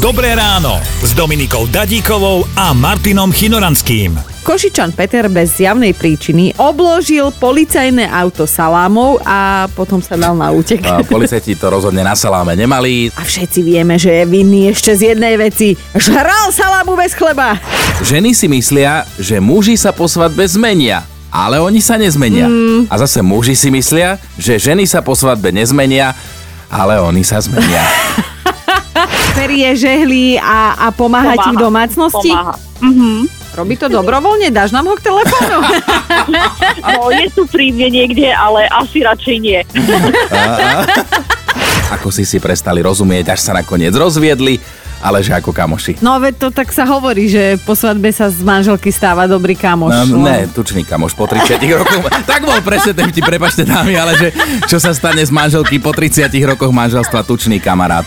Dobré ráno s Dominikou Dadíkovou a Martinom Chinoranským. Košičan Peter bez zjavnej príčiny obložil policajné auto salámov a potom sa dal na útek. A policajti to rozhodne na saláme nemali. A všetci vieme, že je vinný ešte z jednej veci. Žral salámu bez chleba. Ženy si myslia, že muži sa po svadbe zmenia. Ale oni sa nezmenia. Mm. A zase muži si myslia, že ženy sa po svadbe nezmenia, ale oni sa zmenia. Perie žehli a, a pomáha, ti v domácnosti? Pomáha. Mhm. Robí to dobrovoľne? Dáš nám ho k telefónu? No, je tu pri mne niekde, ale asi radšej nie. Ako si si prestali rozumieť, až sa nakoniec rozviedli, ale že ako kamoši. No veď to tak sa hovorí, že po svadbe sa z manželky stáva dobrý kamoš. No, ne, tučný kamoš po 30 rokoch. tak bol presne ten vtip, prepačte dámy, ale že čo sa stane z manželky po 30 rokoch manželstva tučný kamarát.